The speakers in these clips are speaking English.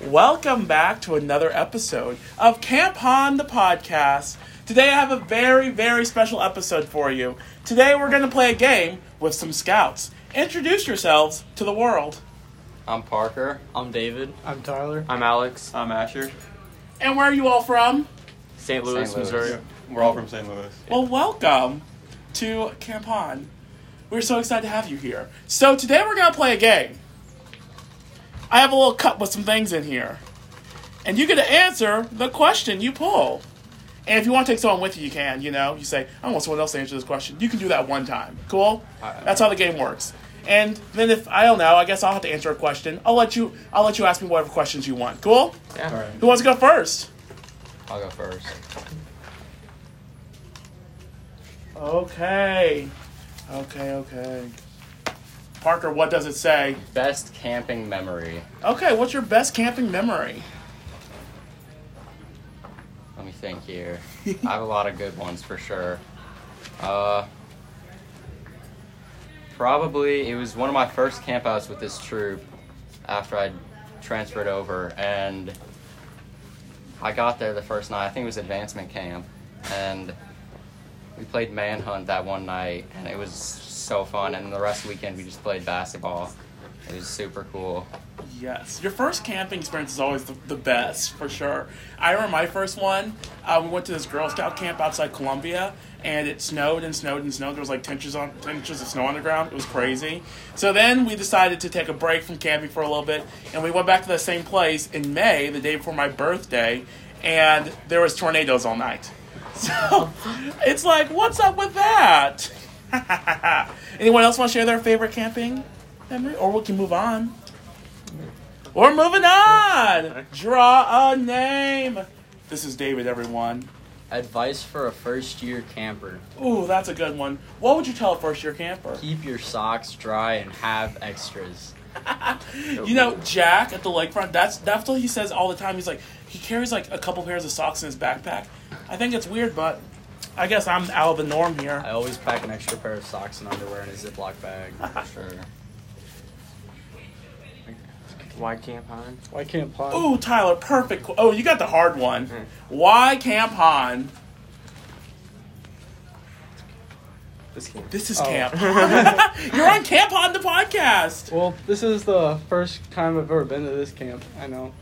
Welcome back to another episode of Camp Han the podcast. Today I have a very, very special episode for you. Today we're going to play a game with some scouts. Introduce yourselves to the world. I'm Parker. I'm David. I'm Tyler. I'm Alex. I'm Asher. And where are you all from? St. Louis, St. Louis. Missouri. We're all from St. Louis. Well, welcome to Camp Han. We're so excited to have you here. So today we're going to play a game. I have a little cup with some things in here. And you get to answer the question you pull. And if you want to take someone with you, you can. You know, you say, I want someone else to answer this question. You can do that one time. Cool? That's how the game works. And then if I don't know, I guess I'll have to answer a question. I'll let you. I'll let you ask me whatever questions you want. Cool? Yeah. All right. Who wants to go first? I'll go first. Okay. Okay. Okay. Parker, what does it say? Best camping memory. Okay, what's your best camping memory? Let me think here. I have a lot of good ones for sure. Uh, probably it was one of my first campouts with this troop after I transferred over, and I got there the first night. I think it was advancement camp, and we played manhunt that one night, and it was so fun. And the rest of the weekend we just played basketball. It was super cool. Yes, your first camping experience is always the, the best for sure. I remember my first one. Uh, we went to this Girl Scout camp outside Columbia, and it snowed and snowed and snowed. There was like ten inches on ten inches of snow on the ground. It was crazy. So then we decided to take a break from camping for a little bit, and we went back to the same place in May, the day before my birthday, and there was tornadoes all night. So it's like, what's up with that? Anyone else want to share their favorite camping memory, or we can move on. We're moving on. Draw a name. This is David, everyone. Advice for a first year camper Ooh, that's a good one. What would you tell a first year camper? keep your socks dry and have extras. You know, Jack at the lakefront, that's that's what he says all the time. He's like, he carries like a couple pairs of socks in his backpack. I think it's weird, but I guess I'm out of the norm here. I always pack an extra pair of socks and underwear in a Ziploc bag. For sure. Why Camp Han? Why can't pun? Ooh, Tyler, perfect. qu- Oh, you got the hard one. Hmm. Why Camp Han? This camp. This is Oh. Camp. You're on Camp on the podcast. Well, this is the first time I've ever been to this camp. I know,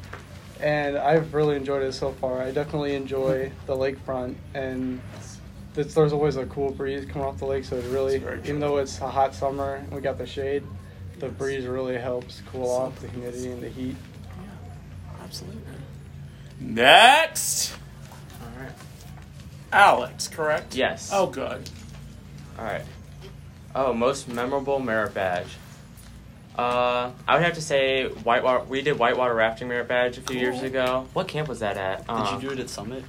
and I've really enjoyed it so far. I definitely enjoy the lakefront, and it's, there's always a cool breeze coming off the lake. So it really, That's very true. even though it's a hot summer and we got the shade, the breeze really helps cool off the humidity and the heat. Yeah, Absolutely. Next, All right. Alex, correct? Yes. Oh, good. All right. Oh, most memorable merit badge. Uh, I would have to say whitewater. We did whitewater rafting merit badge a few years ago. What camp was that at? Did Um, you do it at Summit?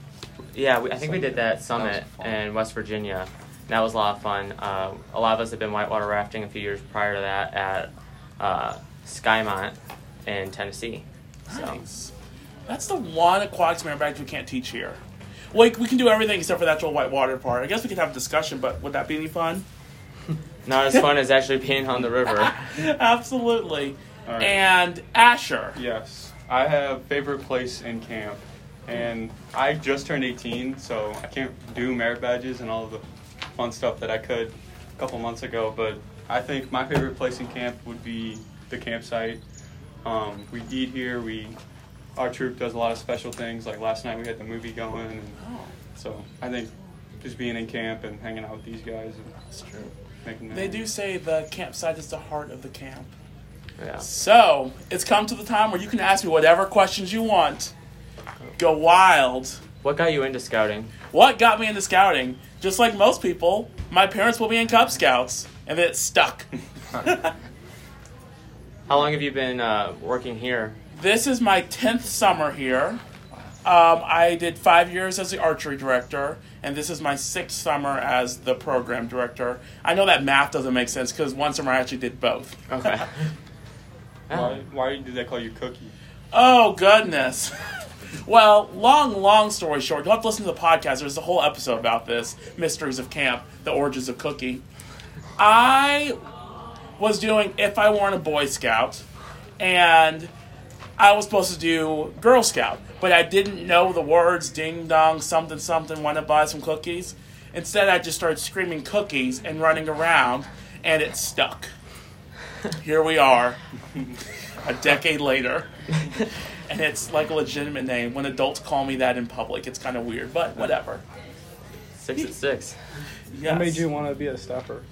Yeah, we, I think we did that at Summit That in West Virginia. That was a lot of fun. Uh, a lot of us have been whitewater rafting a few years prior to that at uh, Skymont in Tennessee. So Nice. That's the one aquatics merit badge we can't teach here. Like we can do everything except for the actual white water part. I guess we could have a discussion, but would that be any fun? not as fun as actually being on the river. Absolutely. All right. And Asher. Yes. I have favorite place in camp. And I just turned 18, so I can't do merit badges and all of the fun stuff that I could a couple months ago. But I think my favorite place in camp would be the campsite. Um, we eat here. We our troop does a lot of special things. Like last night, we had the movie going, and Oh, so I think just being in camp and hanging out with these guys and that's true. making They do say the campsite is the heart of the camp. Yeah. So it's come to the time where you can ask me whatever questions you want. Go wild. What got you into scouting? What got me into scouting? Just like most people, my parents put me in Cub Scouts, and it stuck. How long have you been uh, working here? This is my 10th summer here. Um, I did five years as the archery director, and this is my sixth summer as the program director. I know that math doesn't make sense because one summer I actually did both. Okay. Why, why did they call you Cookie? Oh, goodness. well, long, long story short, you'll have to listen to the podcast. There's a whole episode about this Mysteries of Camp, the origins of Cookie. I was doing If I Weren't a Boy Scout, and I was supposed to do Girl Scout, but I didn't know the words ding dong, something something, want to buy some cookies. Instead, I just started screaming cookies and running around, and it stuck. Here we are, a decade later, and it's like a legitimate name. When adults call me that in public, it's kind of weird, but whatever. Six at six. Yes. What made you want to be a staffer?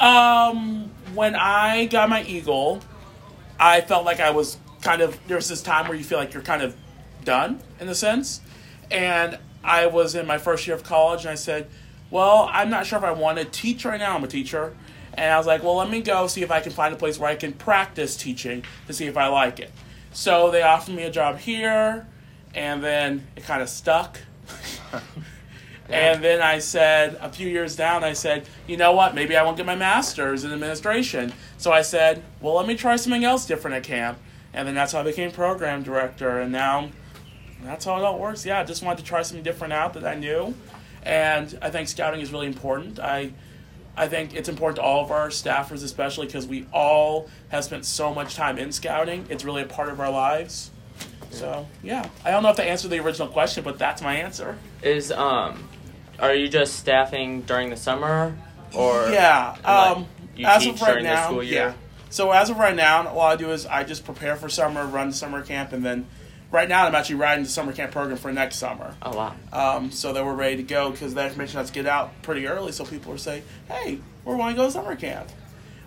Um, when I got my eagle, I felt like I was kind of there's this time where you feel like you're kind of done in a sense, and I was in my first year of college, and I said, "Well, I'm not sure if I want to teach right now. I'm a teacher." And I was like, well, let me go see if I can find a place where I can practice teaching to see if I like it. So they offered me a job here, and then it kind of stuck. And then I said, a few years down, I said, you know what? Maybe I won't get my master's in administration. So I said, well, let me try something else different at camp. And then that's how I became program director. And now that's how it all works. Yeah, I just wanted to try something different out that I knew. And I think scouting is really important. I, I think it's important to all of our staffers, especially because we all have spent so much time in scouting. It's really a part of our lives. So, yeah. I don't know if I answered the original question, but that's my answer. Is um, are you just staffing during the summer, or yeah, like, um, you as teach of right during the now, school year? yeah. So as of right now, all I do is I just prepare for summer, run the summer camp, and then right now I'm actually riding the summer camp program for next summer. Oh wow. Um, so that we're ready to go because the information has to get out pretty early, so people are saying, "Hey, we want to go to summer camp,"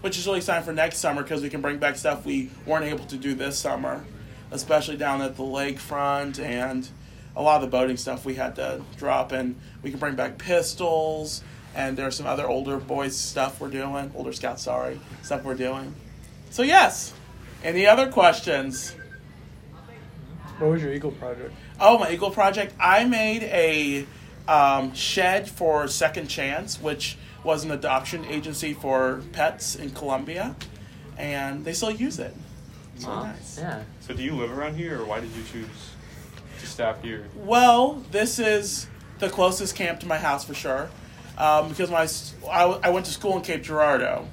which is really exciting for next summer because we can bring back stuff we weren't able to do this summer, especially down at the lakefront and a lot of the boating stuff we had to drop, and we can bring back pistols. And there's some other older boys stuff we're doing, older scouts, sorry, stuff we're doing. So yes, any other questions? What was your Eagle project? Oh, my Eagle project. I made a um, shed for Second Chance, which was an adoption agency for pets in Columbia, and they still use it. So Wow. nice. Yeah. So do you live around here, or why did you choose to staff here? Well, this is the closest camp to my house for sure, um, because my s- I, w- I went to school in Cape Girardeau,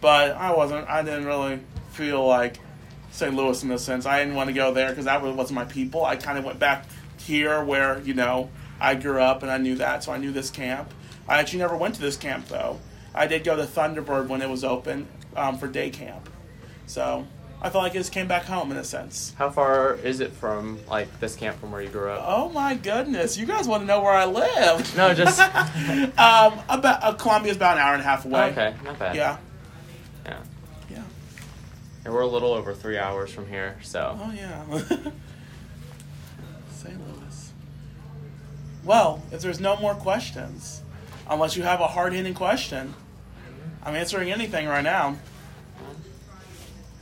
but I wasn't. I didn't really feel like St. Louis in this sense. I didn't want to go there because that wasn't my people. I kind of went back here where you know I grew up and I knew that, so I knew this camp. I actually never went to this camp though. I did go to Thunderbird when it was open um, for day camp, so I felt like I just came back home in a sense. How far is it from like this camp from where you grew up? Oh my goodness! You guys want to know where I live? No, just um, about uh, Columbia's about an hour and a half away. okay, not bad. Yeah. And we're a little over three hours from here, so Oh yeah. St. Louis. Well, if there's no more questions, unless you have a hard hitting question, I'm answering anything right now.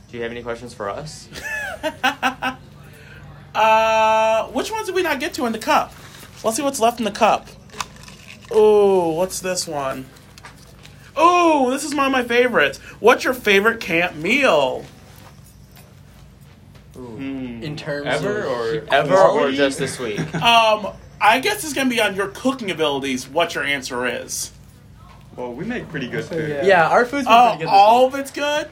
do you have any questions for us? uh, which ones did we not get to in the cup? Let's see what's left in the cup. Ooh, what's this one? Ooh, this is one of my favorites. What's your favorite camp meal? Hmm. In terms ever of or Ever or just this week? Um, I guess it's gonna be on your cooking abilities. What your answer is? Well, we make pretty good food. yeah. Yeah, our food's been Oh, pretty good. this all of it's good.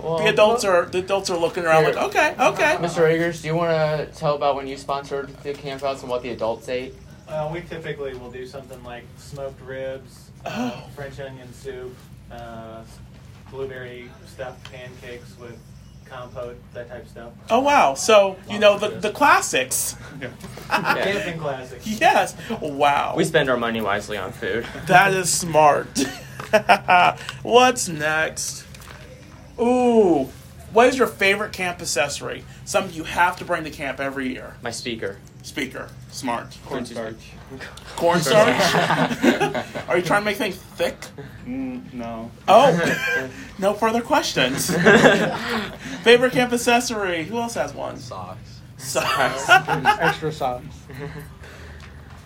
Well, The adults are the adults are looking around like, okay, okay. Mr. Eggers, do you want to tell about when you sponsored the campouts and what the adults ate? Uh, we typically will do something like smoked ribs, uh, Oh. French onion soup, uh, blueberry stuffed pancakes with compote, that type of stuff. Oh wow! So you know the the classics. Yeah. Camping classics. Yes. Wow. We spend our money wisely on food. That is smart. What's next? Ooh, what is your favorite camp accessory? Something you have to bring to camp every year. My speaker. Speaker. Smart. Cornstarch. Cornstarch. Are you trying to make things thick? Mm, no. Oh, no further questions. Favorite camp accessory? Who else has one? Socks. Socks. Extra socks,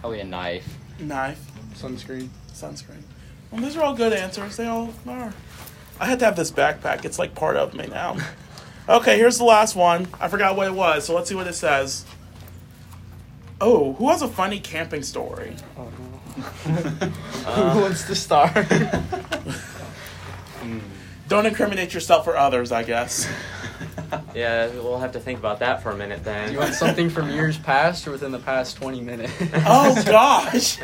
Probably a knife. Knife. sunscreen. Sunscreen. Well, these are all good answers. They all are. I had to have this backpack. It's like part of me now. Okay, here's the last one. I forgot what it was, so let's see what it says. Oh, who has a funny camping story? Oh no. Who wants to start? Don't incriminate yourself or others, I guess. Yeah, we'll have to think about that for a minute then. Do you want something from years past or within the past 20 minutes? Oh gosh.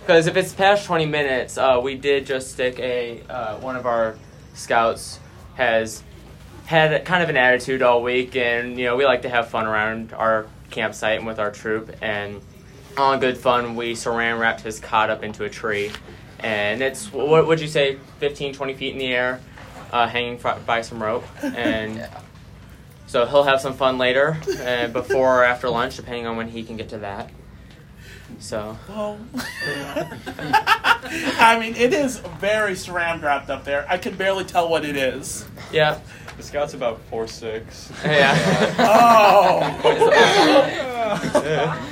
Because if it's past 20 minutes, uh, we did just stick a uh, one of our scouts has had kind of an attitude all week, and you know we like to have fun around our campsite and with our troop. And on good fun, we saran wrapped his cot up into a tree, and it's what would you say, 15, 20 feet in the air, uh, hanging fr- by some rope, and. So he'll have some fun later, uh, before or after lunch, depending on when he can get to that. So Well, I mean, it is very saran wrapped up there. I can barely tell what it is. yeah, The scout's about four six. yeah. Oh.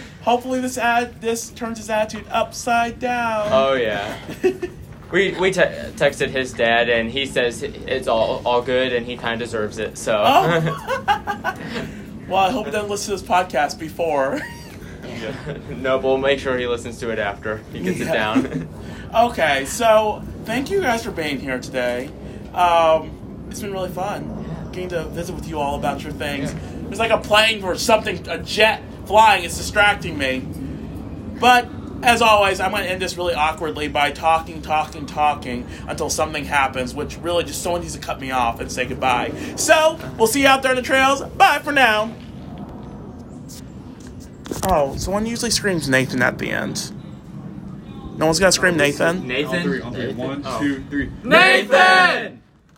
Hopefully, this ad this turns his attitude upside down. Oh yeah. We we te- texted his dad and he says it's all all good and he kind of deserves it. So. Oh. well, I hope he doesn't listen to this podcast before. Yeah. no, but we'll make sure he listens to it after he gets Yeah. it down. Okay, so thank you guys for being here today. Um, it's been really fun getting to visit with you all about your things—it's like a plane or something, a jet flying. It's distracting me. But as always, I'm going to end this really awkwardly by talking, talking, talking until something happens, which really just someone needs to cut me off and say goodbye. So we'll see you out there in the trails. Bye for now. Oh, someone usually screams Nathan at the end. No one's gonna scream Nathan. Nathan. One, two, three. Nathan.